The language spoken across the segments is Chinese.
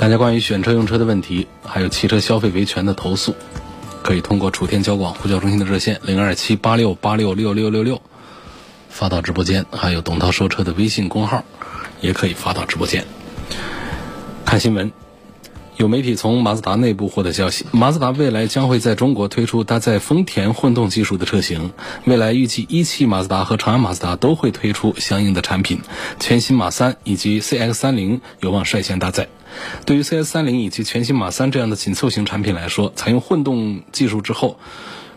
大家关于选车用车的问题，还有汽车消费维权的投诉，可以通过楚天交广呼叫中心的热线零二七八六八六六六六六发到直播间，还有董涛说车的微信公号也可以发到直播间。看新闻。有媒体从马自达内部获得消息，马自达未来将会在中国推出搭载丰田混动技术的车型。未来预计一汽马自达和长安马自达都会推出相应的产品，全新马三以及 CX 三零有望率先搭载。对于 CS 三零以及全新马三这样的紧凑型产品来说，采用混动技术之后，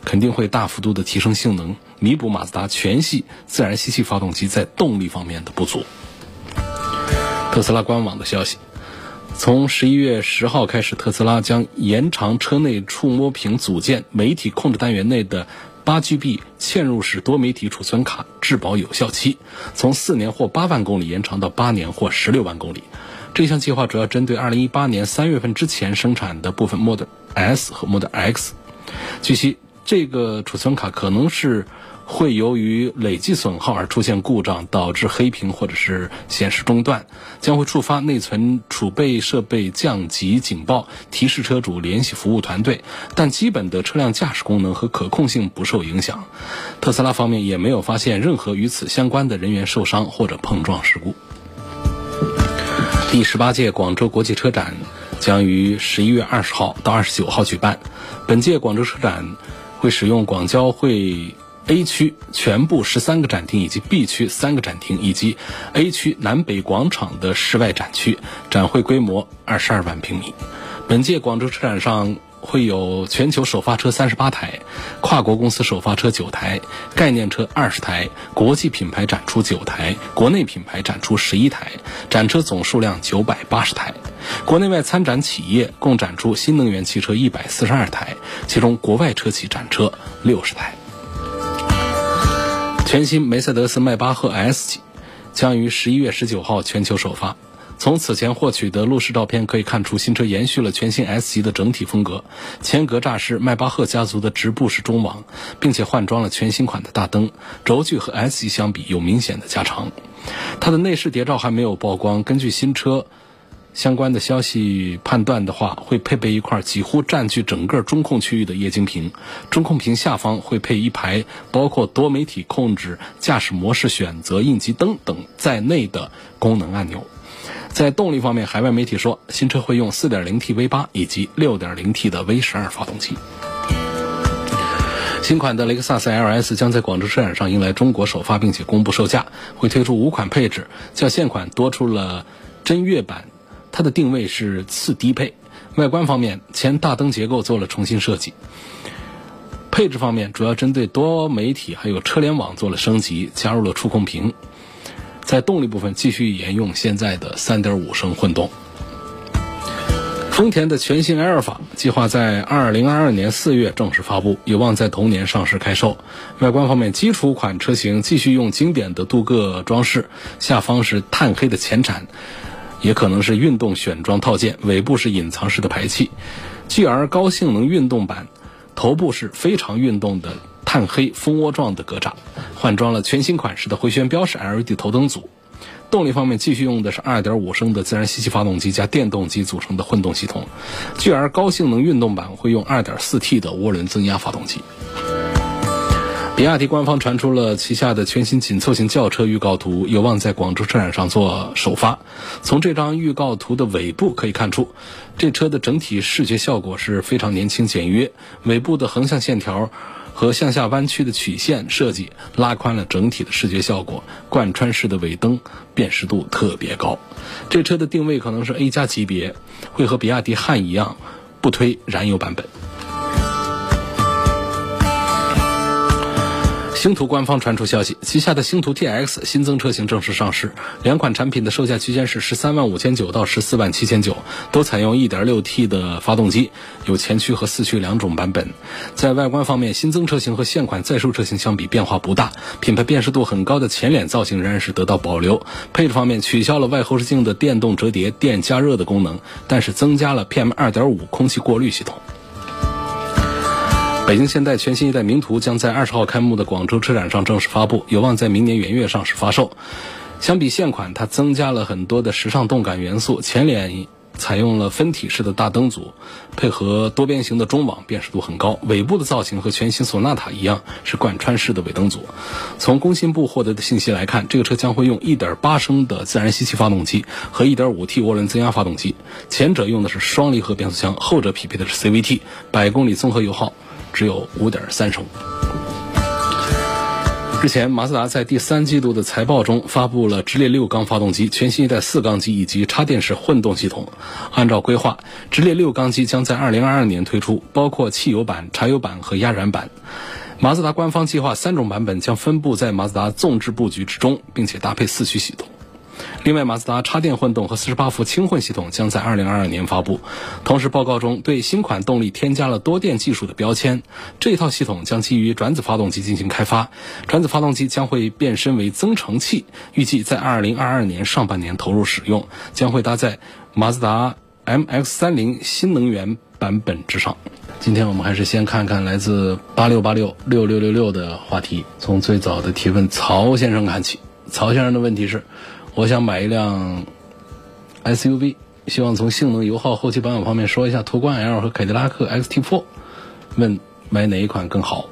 肯定会大幅度的提升性能，弥补马自达全系自然吸气发动机在动力方面的不足。特斯拉官网的消息。从十一月十号开始，特斯拉将延长车内触摸屏组件媒体控制单元内的八 GB 嵌入式多媒体储存卡质保有效期，从四年或八万公里延长到八年或十六万公里。这项计划主要针对二零一八年三月份之前生产的部分 Model S 和 Model X。据悉，这个储存卡可能是。会由于累计损耗而出现故障，导致黑屏或者是显示中断，将会触发内存储备设备降级警报，提示车主联系服务团队。但基本的车辆驾驶功能和可控性不受影响。特斯拉方面也没有发现任何与此相关的人员受伤或者碰撞事故。第十八届广州国际车展将于十一月二十号到二十九号举办。本届广州车展会使用广交会。A 区全部十三个展厅，以及 B 区三个展厅，以及 A 区南北广场的室外展区，展会规模二十二万平米。本届广州车展上会有全球首发车三十八台，跨国公司首发车九台，概念车二十台，国际品牌展出九台，国内品牌展出十一台，展车总数量九百八十台。国内外参展企业共展出新能源汽车一百四十二台，其中国外车企展车六十台。全新梅赛德斯迈巴赫 S 级将于十一月十九号全球首发。从此前获取的路试照片可以看出，新车延续了全新 S 级的整体风格，前格栅是迈巴赫家族的直布式中网，并且换装了全新款的大灯，轴距和 S 级相比有明显的加长。它的内饰谍照还没有曝光，根据新车。相关的消息判断的话，会配备一块几乎占据整个中控区域的液晶屏，中控屏下方会配一排包括多媒体控制、驾驶模式选择、应急灯等在内的功能按钮。在动力方面，海外媒体说，新车会用 4.0T V8 以及 6.0T 的 V12 发动机。新款的雷克萨斯 LS 将在广州车展上迎来中国首发，并且公布售价，会推出五款配置，较现款多出了真悦版。它的定位是次低配，外观方面前大灯结构做了重新设计。配置方面主要针对多媒体还有车联网做了升级，加入了触控屏。在动力部分继续沿用现在的3.5升混动。丰田的全新埃尔法计划在2022年4月正式发布，有望在同年上市开售。外观方面，基础款车型继续用经典的镀铬装饰，下方是碳黑的前铲。也可能是运动选装套件，尾部是隐藏式的排气；GR 高性能运动版，头部是非常运动的碳黑蜂窝状的格栅，换装了全新款式的回旋标式 LED 头灯组。动力方面，继续用的是2.5升的自然吸气发动机加电动机组成的混动系统；GR 高性能运动版会用 2.4T 的涡轮增压发动机。比亚迪官方传出了旗下的全新紧凑型轿车预告图，有望在广州车展上做首发。从这张预告图的尾部可以看出，这车的整体视觉效果是非常年轻简约。尾部的横向线条和向下弯曲的曲线设计，拉宽了整体的视觉效果。贯穿式的尾灯辨识度特别高。这车的定位可能是 A 加级别，会和比亚迪汉一样，不推燃油版本。星途官方传出消息，旗下的星途 TX 新增车型正式上市。两款产品的售价区间是十三万五千九到十四万七千九，都采用 1.6T 的发动机，有前驱和四驱两种版本。在外观方面，新增车型和现款在售车型相比变化不大，品牌辨识度很高的前脸造型仍然是得到保留。配置方面，取消了外后视镜的电动折叠、电加热的功能，但是增加了 PM2.5 空气过滤系统。北京现代全新一代名图将在二十号开幕的广州车展上正式发布，有望在明年元月上市发售。相比现款，它增加了很多的时尚动感元素，前脸采用了分体式的大灯组，配合多边形的中网，辨识度很高。尾部的造型和全新索纳塔一样，是贯穿式的尾灯组。从工信部获得的信息来看，这个车将会用1.8升的自然吸气发动机和 1.5T 涡轮增压发动机，前者用的是双离合变速箱，后者匹配的是 CVT，百公里综合油耗。只有五点三升。日前，马自达在第三季度的财报中发布了直列六缸发动机、全新一代四缸机以及插电式混动系统。按照规划，直列六缸机将在二零二二年推出，包括汽油版、柴油版和压燃版。马自达官方计划三种版本将分布在马自达纵置布局之中，并且搭配四驱系统。另外，马自达插电混动和四十八伏轻混系统将在二零二二年发布。同时，报告中对新款动力添加了多电技术的标签。这套系统将基于转子发动机进行开发，转子发动机将会变身为增程器，预计在二零二二年上半年投入使用，将会搭载马自达 MX 三零新能源版本之上。今天我们还是先看看来自八六八六六六六六的话题，从最早的提问曹先生看起。曹先生的问题是。我想买一辆 SUV，希望从性能、油耗、后期保养方面说一下途观 L 和凯迪拉克 XT4，问买哪一款更好？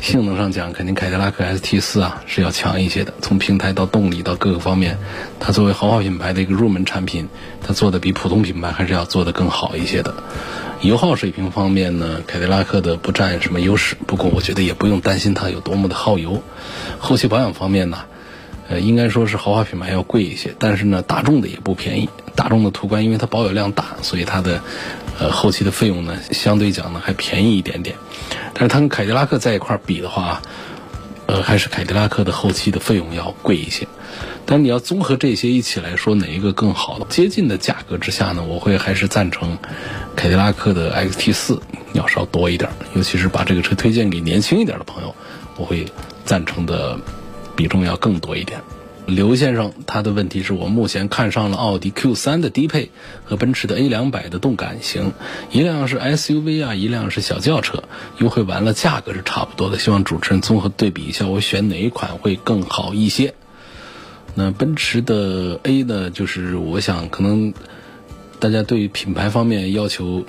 性能上讲，肯定凯迪拉克 ST4 啊是要强一些的，从平台到动力到各个方面，它作为豪华品牌的一个入门产品，它做的比普通品牌还是要做的更好一些的。油耗水平方面呢，凯迪拉克的不占什么优势，不过我觉得也不用担心它有多么的耗油。后期保养方面呢？呃，应该说是豪华品牌要贵一些，但是呢，大众的也不便宜。大众的途观，因为它保有量大，所以它的呃后期的费用呢，相对讲呢还便宜一点点。但是它跟凯迪拉克在一块比的话，呃，还是凯迪拉克的后期的费用要贵一些。但你要综合这些一起来说，哪一个更好？接近的价格之下呢，我会还是赞成凯迪拉克的 X T 四要稍多一点，尤其是把这个车推荐给年轻一点的朋友，我会赞成的。比重要更多一点。刘先生他的问题是我目前看上了奥迪 Q3 的低配和奔驰的 A 两百的动感型，一辆是 SUV 啊，一辆是小轿车，优惠完了价格是差不多的，希望主持人综合对比一下，我选哪一款会更好一些？那奔驰的 A 呢，就是我想可能大家对品牌方面要求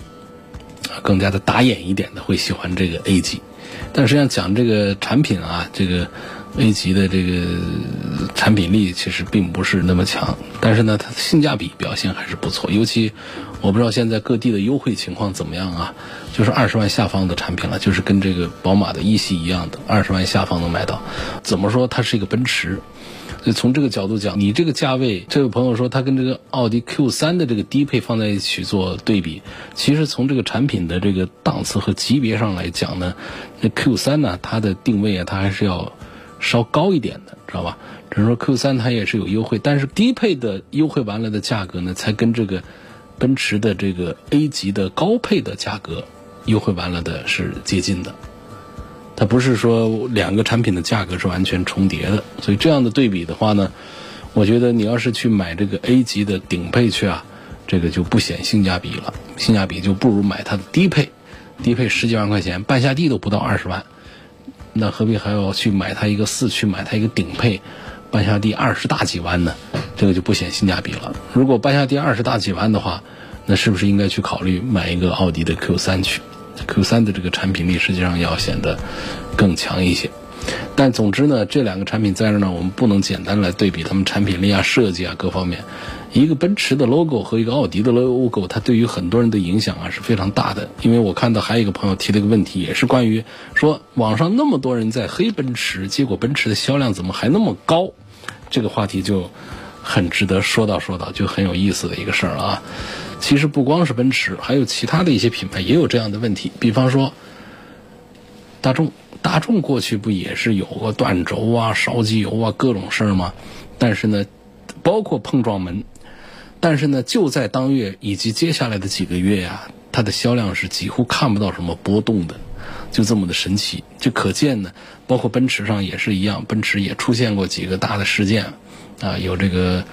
更加的打眼一点的会喜欢这个 A 级，但实际上讲这个产品啊，这个。A 级的这个产品力其实并不是那么强，但是呢，它的性价比表现还是不错。尤其我不知道现在各地的优惠情况怎么样啊？就是二十万下方的产品了，就是跟这个宝马的一系一样的，二十万下方能买到。怎么说它是一个奔驰？所以从这个角度讲，你这个价位，这位朋友说他跟这个奥迪 Q3 的这个低配放在一起做对比，其实从这个产品的这个档次和级别上来讲呢，那 Q3 呢，它的定位啊，它还是要。稍高一点的，知道吧？只是说 Q 三它也是有优惠，但是低配的优惠完了的价格呢，才跟这个奔驰的这个 A 级的高配的价格优惠完了的是接近的。它不是说两个产品的价格是完全重叠的，所以这样的对比的话呢，我觉得你要是去买这个 A 级的顶配去啊，这个就不显性价比了，性价比就不如买它的低配，低配十几万块钱，半下地都不到二十万。那何必还要去买它一个四驱，买它一个顶配，半下第二十大几万呢？这个就不显性价比了。如果半下第二十大几万的话，那是不是应该去考虑买一个奥迪的 Q 三去？Q 三的这个产品力实际上要显得更强一些。但总之呢，这两个产品在这呢，我们不能简单来对比它们产品力啊、设计啊各方面。一个奔驰的 logo 和一个奥迪的 logo，它对于很多人的影响啊是非常大的。因为我看到还有一个朋友提了一个问题，也是关于说网上那么多人在黑奔驰，结果奔驰的销量怎么还那么高？这个话题就很值得说道说道，就很有意思的一个事儿了啊。其实不光是奔驰，还有其他的一些品牌也有这样的问题。比方说大众，大众过去不也是有个断轴啊、烧机油啊各种事儿吗？但是呢，包括碰撞门，但是呢，就在当月以及接下来的几个月呀，它的销量是几乎看不到什么波动的，就这么的神奇。就可见呢，包括奔驰上也是一样，奔驰也出现过几个大的事件，啊，有这个，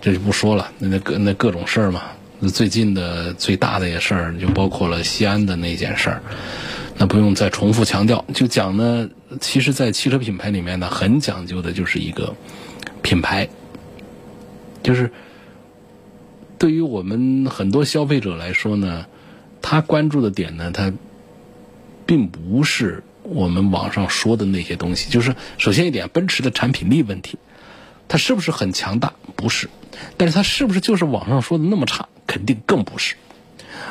这就不说了，那那各那各种事儿嘛。最近的最大的一事儿就包括了西安的那件事儿，那不用再重复强调。就讲呢，其实，在汽车品牌里面呢，很讲究的就是一个品牌，就是对于我们很多消费者来说呢，他关注的点呢，他并不是我们网上说的那些东西。就是首先一点，奔驰的产品力问题，它是不是很强大？不是，但是它是不是就是网上说的那么差？肯定更不是，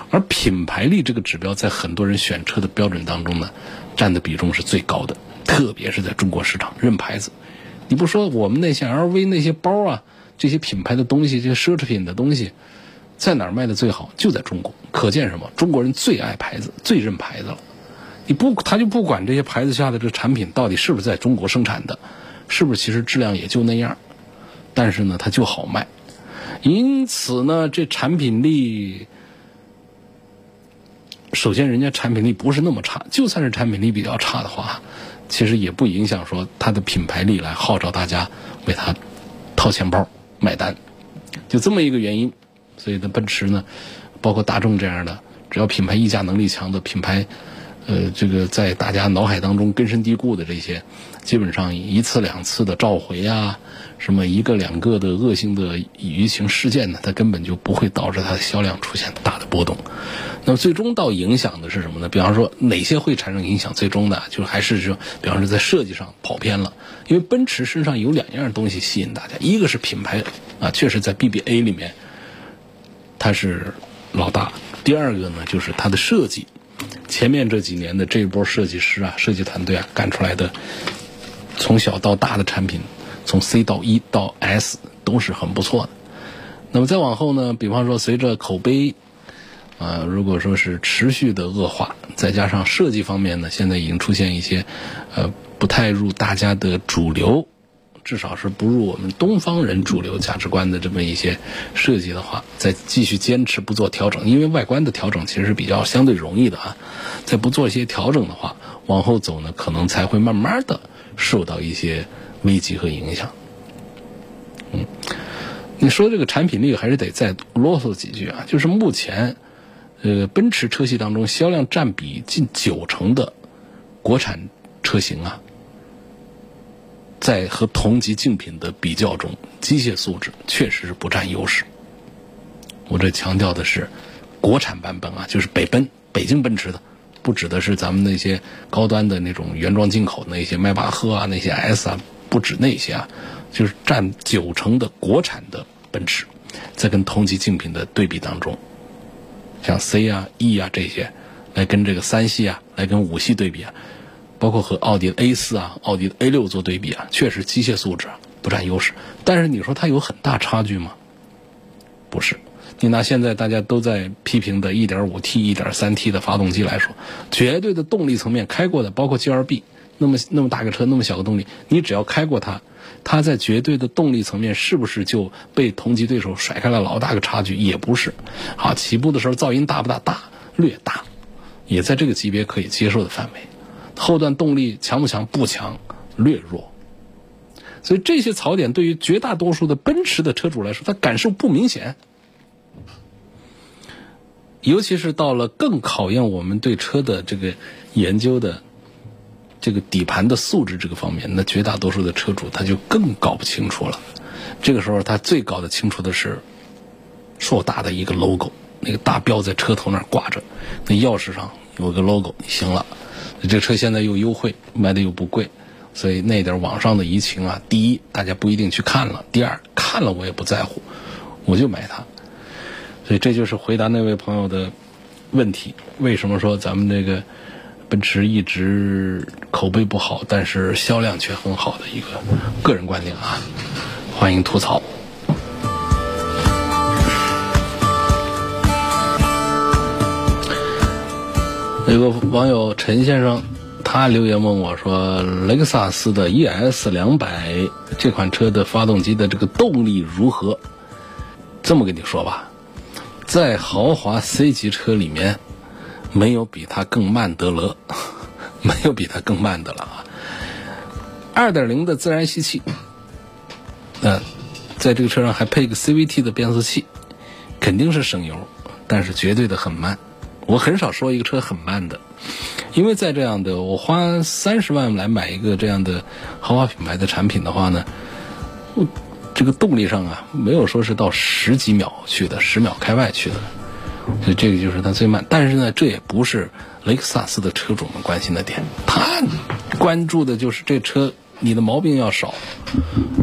而品牌力这个指标在很多人选车的标准当中呢，占的比重是最高的，特别是在中国市场认牌子。你不说我们那些 LV 那些包啊，这些品牌的东西，这些奢侈品的东西，在哪儿卖的最好？就在中国。可见什么？中国人最爱牌子，最认牌子了。你不，他就不管这些牌子下的这产品到底是不是在中国生产的，是不是其实质量也就那样，但是呢，它就好卖。因此呢，这产品力，首先人家产品力不是那么差，就算是产品力比较差的话，其实也不影响说它的品牌力来号召大家为它掏钱包买单，就这么一个原因。所以呢，奔驰呢，包括大众这样的，只要品牌溢价能力强的品牌，呃，这个在大家脑海当中根深蒂固的这些，基本上一次两次的召回啊。什么一个两个的恶性的舆情事件呢？它根本就不会导致它的销量出现大的波动。那么最终到影响的是什么呢？比方说哪些会产生影响？最终的就还是说，比方说在设计上跑偏了。因为奔驰身上有两样东西吸引大家，一个是品牌啊，确实在 BBA 里面它是老大。第二个呢，就是它的设计。前面这几年的这一波设计师啊，设计团队啊干出来的从小到大的产品。从 C 到 E 到 S 都是很不错的。那么再往后呢？比方说，随着口碑啊，如果说是持续的恶化，再加上设计方面呢，现在已经出现一些呃不太入大家的主流，至少是不入我们东方人主流价值观的这么一些设计的话，再继续坚持不做调整，因为外观的调整其实是比较相对容易的啊。再不做一些调整的话，往后走呢，可能才会慢慢的受到一些。危机和影响，嗯，你说这个产品力还是得再啰嗦几句啊。就是目前，呃，奔驰车系当中销量占比近九成的国产车型啊，在和同级竞品的比较中，机械素质确实是不占优势。我这强调的是国产版本啊，就是北奔、北京奔驰的，不指的是咱们那些高端的那种原装进口那些迈巴赫啊、那些 S 啊。不止那些啊，就是占九成的国产的奔驰，在跟同级竞品的对比当中，像 C 啊、E 啊这些，来跟这个三系啊，来跟五系对比啊，包括和奥迪的 A 四啊、奥迪的 A 六做对比啊，确实机械素质不占优势。但是你说它有很大差距吗？不是。你拿现在大家都在批评的 1.5T、1.3T 的发动机来说，绝对的动力层面开过的，包括 G2B。那么那么大个车，那么小个动力，你只要开过它，它在绝对的动力层面是不是就被同级对手甩开了老大个差距？也不是。好，起步的时候噪音大不大？大，略大，也在这个级别可以接受的范围。后段动力强不强？不强，略弱。所以这些槽点对于绝大多数的奔驰的车主来说，他感受不明显。尤其是到了更考验我们对车的这个研究的。这个底盘的素质这个方面，那绝大多数的车主他就更搞不清楚了。这个时候他最搞得清楚的是硕大的一个 logo，那个大标在车头那儿挂着，那钥匙上有个 logo，行了。这车现在又优惠，卖的又不贵，所以那点网上的舆情啊，第一大家不一定去看了，第二看了我也不在乎，我就买它。所以这就是回答那位朋友的问题：为什么说咱们这个？奔驰一直口碑不好，但是销量却很好的一个个人观点啊，欢迎吐槽。有个网友陈先生，他留言问我说：“雷克萨斯的 ES 两百这款车的发动机的这个动力如何？”这么跟你说吧，在豪华 C 级车里面，没有比它更慢的了，没有比它更慢的了啊！二点零的自然吸气，嗯，在这个车上还配个 CVT 的变速器，肯定是省油，但是绝对的很慢。我很少说一个车很慢的，因为在这样的我花三十万来买一个这样的豪华品牌的产品的话呢，这个动力上啊，没有说是到十几秒去的，十秒开外去的，所以这个就是它最慢。但是呢，这也不是雷克萨斯的车主们关心的点，他关注的就是这车你的毛病要少，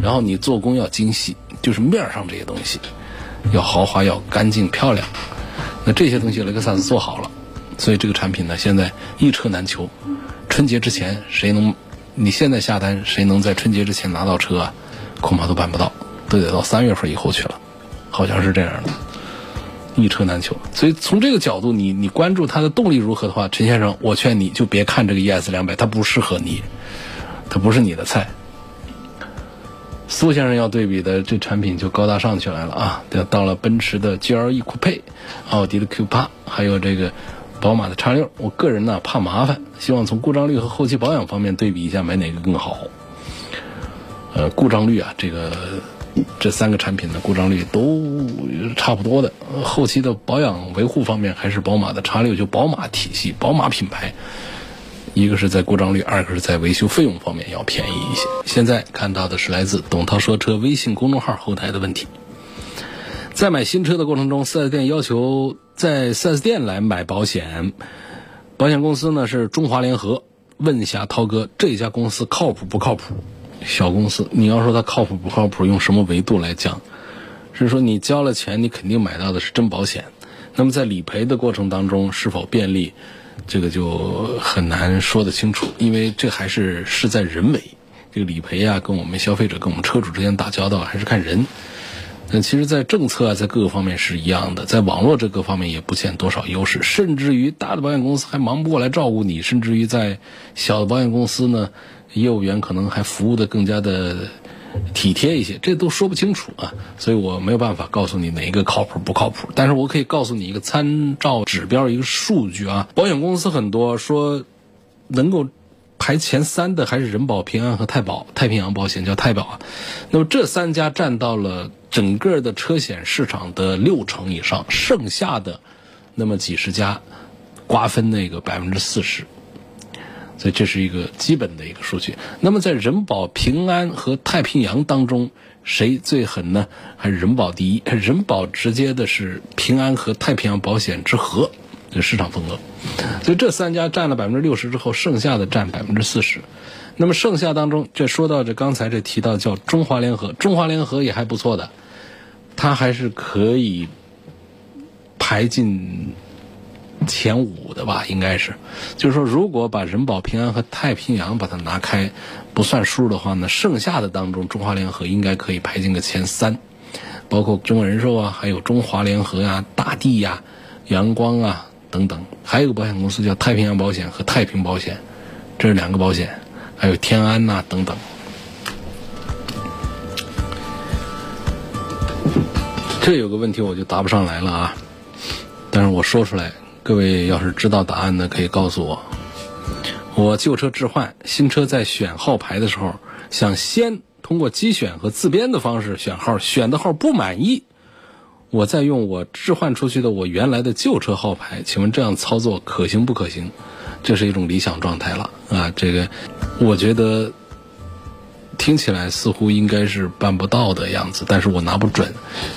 然后你做工要精细，就是面上这些东西要豪华、要干净、漂亮。那这些东西雷克萨斯做好了，所以这个产品呢，现在一车难求。春节之前谁能？你现在下单，谁能在春节之前拿到车啊？恐怕都办不到，都得到三月份以后去了，好像是这样的，一车难求。所以从这个角度，你你关注它的动力如何的话，陈先生，我劝你就别看这个 ES 两百，它不适合你，它不是你的菜。苏先生要对比的这产品就高大上起来了啊！要到了奔驰的 GLE 酷配、奥迪的 Q 八，还有这个宝马的叉六。我个人呢怕麻烦，希望从故障率和后期保养方面对比一下，买哪个更好。呃，故障率啊，这个这三个产品的故障率都差不多的。后期的保养维护方面，还是宝马的叉六，就宝马体系、宝马品牌，一个是在故障率，二个是在维修费用方面要便宜一些。现在看到的是来自董涛说车微信公众号后台的问题。在买新车的过程中，4S 店要求在 4S 店来买保险，保险公司呢是中华联合。问一下涛哥，这家公司靠谱不靠谱？小公司，你要说它靠谱不靠谱，用什么维度来讲？是说你交了钱，你肯定买到的是真保险。那么在理赔的过程当中是否便利，这个就很难说得清楚，因为这还是事在人为。这个理赔啊，跟我们消费者、跟我们车主之间打交道，还是看人。那其实，在政策啊，在各个方面是一样的，在网络这个方面也不见多少优势，甚至于大的保险公司还忙不过来照顾你，甚至于在小的保险公司呢。业务员可能还服务的更加的体贴一些，这都说不清楚啊，所以我没有办法告诉你哪一个靠谱不靠谱。但是我可以告诉你一个参照指标，一个数据啊。保险公司很多说能够排前三的还是人保、平安和太保，太平洋保险叫太保啊。那么这三家占到了整个的车险市场的六成以上，剩下的那么几十家瓜分那个百分之四十。所以这是一个基本的一个数据。那么在人保、平安和太平洋当中，谁最狠呢？还是人保第一？人保直接的是平安和太平洋保险之和的市场份额。所以这三家占了百分之六十之后，剩下的占百分之四十。那么剩下当中，这说到这刚才这提到叫中华联合，中华联合也还不错的，它还是可以排进。前五的吧，应该是，就是说，如果把人保、平安和太平洋把它拿开，不算数的话呢，剩下的当中，中华联合应该可以排进个前三，包括中国人寿啊，还有中华联合呀、大地呀、阳光啊等等，还有个保险公司叫太平洋保险和太平保险，这是两个保险，还有天安呐等等。这有个问题我就答不上来了啊，但是我说出来。各位要是知道答案的，可以告诉我。我旧车置换，新车在选号牌的时候，想先通过机选和自编的方式选号，选的号不满意，我再用我置换出去的我原来的旧车号牌。请问这样操作可行不可行？这是一种理想状态了啊！这个我觉得听起来似乎应该是办不到的样子，但是我拿不准。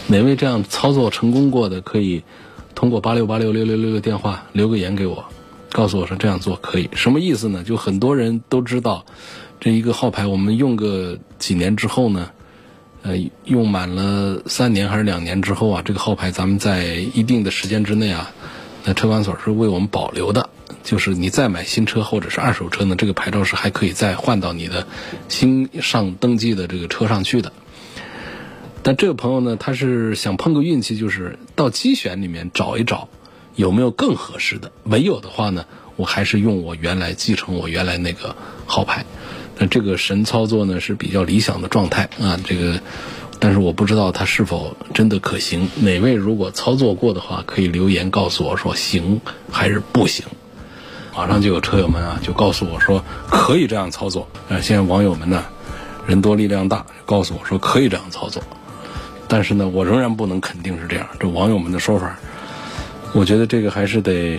哪位这样操作成功过的可以？通过八六八六六六六六电话留个言给我，告诉我说这样做可以，什么意思呢？就很多人都知道，这一个号牌我们用个几年之后呢，呃，用满了三年还是两年之后啊，这个号牌咱们在一定的时间之内啊，那车管所是为我们保留的，就是你再买新车或者是二手车呢，这个牌照是还可以再换到你的新上登记的这个车上去的。但这个朋友呢，他是想碰个运气，就是到机选里面找一找，有没有更合适的。没有的话呢，我还是用我原来继承我原来那个号牌。那这个神操作呢是比较理想的状态啊，这个，但是我不知道它是否真的可行。哪位如果操作过的话，可以留言告诉我说行还是不行。马上就有车友们啊就告诉我说可以这样操作。啊，现在网友们呢人多力量大，告诉我说可以这样操作。但是呢，我仍然不能肯定是这样。这网友们的说法，我觉得这个还是得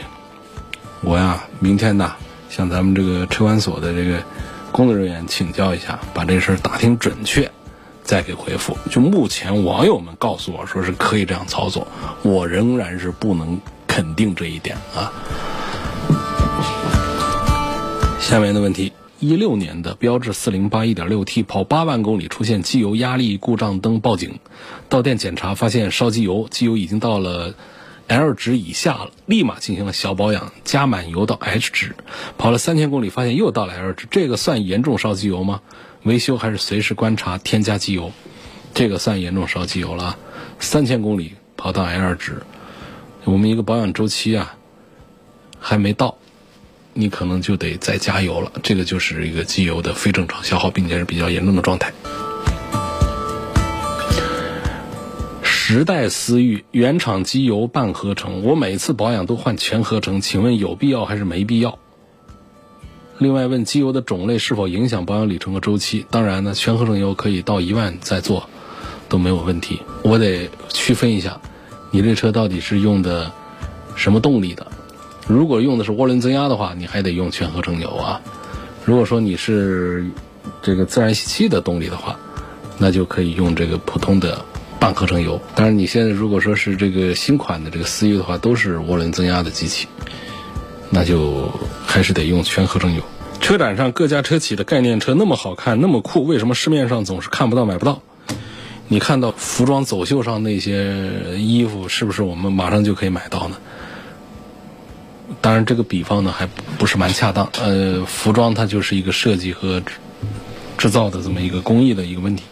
我呀，明天呐向咱们这个车管所的这个。工作人员请教一下，把这事儿打听准确，再给回复。就目前网友们告诉我说是可以这样操作，我仍然是不能肯定这一点啊。下面的问题：一六年的标致四零八一点六 T 跑八万公里出现机油压力故障灯报警，到店检查发现烧机油，机油已经到了。L 值以下了，立马进行了小保养，加满油到 H 值，跑了三千公里，发现又到了 L 值，这个算严重烧机油吗？维修还是随时观察添加机油？这个算严重烧机油了，三千公里跑到 L 值，我们一个保养周期啊还没到，你可能就得再加油了，这个就是一个机油的非正常消耗，并且是比较严重的状态。时代思域原厂机油半合成，我每次保养都换全合成，请问有必要还是没必要？另外问机油的种类是否影响保养里程和周期？当然呢，全合成油可以到一万再做都没有问题。我得区分一下，你这车到底是用的什么动力的？如果用的是涡轮增压的话，你还得用全合成油啊。如果说你是这个自然吸气的动力的话，那就可以用这个普通的。半合成油，当然你现在如果说是这个新款的这个思域的话，都是涡轮增压的机器，那就还是得用全合成油。车展上各家车企的概念车那么好看，那么酷，为什么市面上总是看不到、买不到？你看到服装走秀上那些衣服，是不是我们马上就可以买到呢？当然，这个比方呢还不是蛮恰当。呃，服装它就是一个设计和制造的这么一个工艺的一个问题。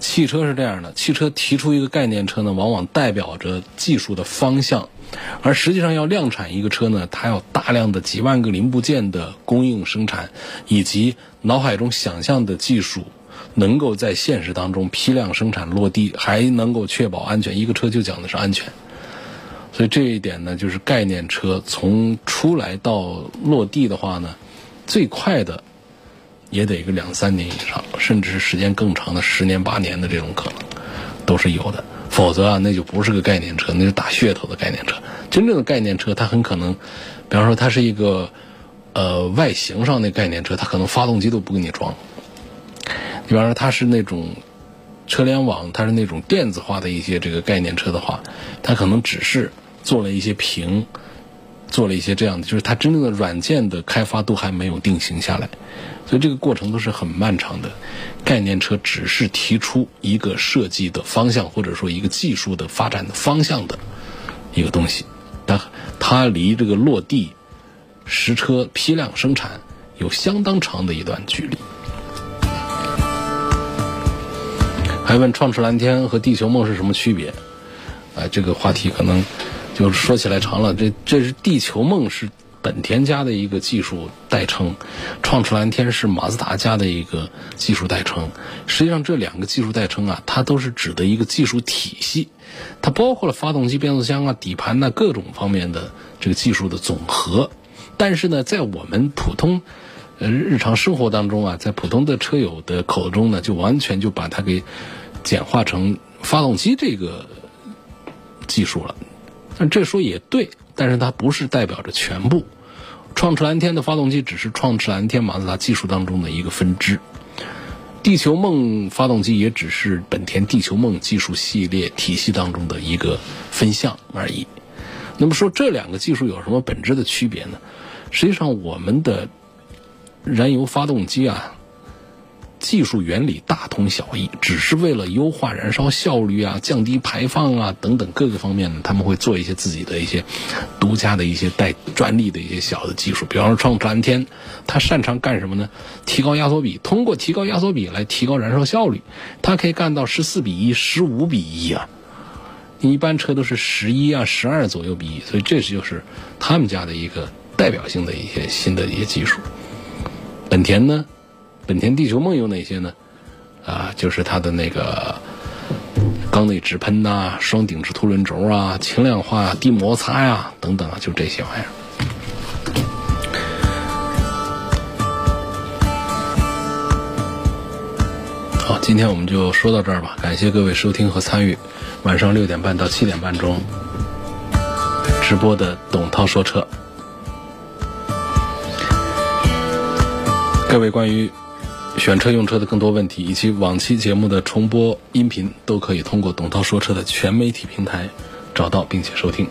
汽车是这样的，汽车提出一个概念车呢，往往代表着技术的方向，而实际上要量产一个车呢，它要大量的几万个零部件的供应生产，以及脑海中想象的技术能够在现实当中批量生产落地，还能够确保安全。一个车就讲的是安全，所以这一点呢，就是概念车从出来到落地的话呢，最快的。也得个两三年以上，甚至是时间更长的十年八年的这种可能，都是有的。否则啊，那就不是个概念车，那是打噱头的概念车。真正的概念车，它很可能，比方说它是一个，呃，外形上的概念车，它可能发动机都不给你装。比方说它是那种车联网，它是那种电子化的一些这个概念车的话，它可能只是做了一些屏，做了一些这样的，就是它真正的软件的开发都还没有定型下来。所以这个过程都是很漫长的，概念车只是提出一个设计的方向，或者说一个技术的发展的方向的一个东西，它它离这个落地实车批量生产有相当长的一段距离。还问创驰蓝天和地球梦是什么区别？啊，这个话题可能就说起来长了。这这是地球梦是。本田家的一个技术代称，创驰蓝天是马自达家的一个技术代称。实际上，这两个技术代称啊，它都是指的一个技术体系，它包括了发动机、变速箱啊、底盘呐各种方面的这个技术的总和。但是呢，在我们普通呃日常生活当中啊，在普通的车友的口中呢，就完全就把它给简化成发动机这个技术了。但这说也对，但是它不是代表着全部。创驰蓝天的发动机只是创驰蓝天马自达技术当中的一个分支，地球梦发动机也只是本田地球梦技术系列体系当中的一个分项而已。那么说这两个技术有什么本质的区别呢？实际上，我们的燃油发动机啊。技术原理大同小异，只是为了优化燃烧效率啊、降低排放啊等等各个方面呢，他们会做一些自己的一些独家的一些带专利的一些小的技术。比方说，创蓝天，它擅长干什么呢？提高压缩比，通过提高压缩比来提高燃烧效率，它可以干到十四比一、十五比一啊。一般车都是十一啊、十二左右比一，所以这就是他们家的一个代表性的一些新的一些技术。本田呢，本田地球梦有哪些呢？啊，就是它的那个缸内直喷呐、双顶置凸轮轴啊、轻量化、低摩擦呀等等啊，就这些玩意儿。好，今天我们就说到这儿吧。感谢各位收听和参与晚上六点半到七点半钟直播的董涛说车。各位关于选车用车的更多问题，以及往期节目的重播音频，都可以通过董涛说车的全媒体平台找到并且收听。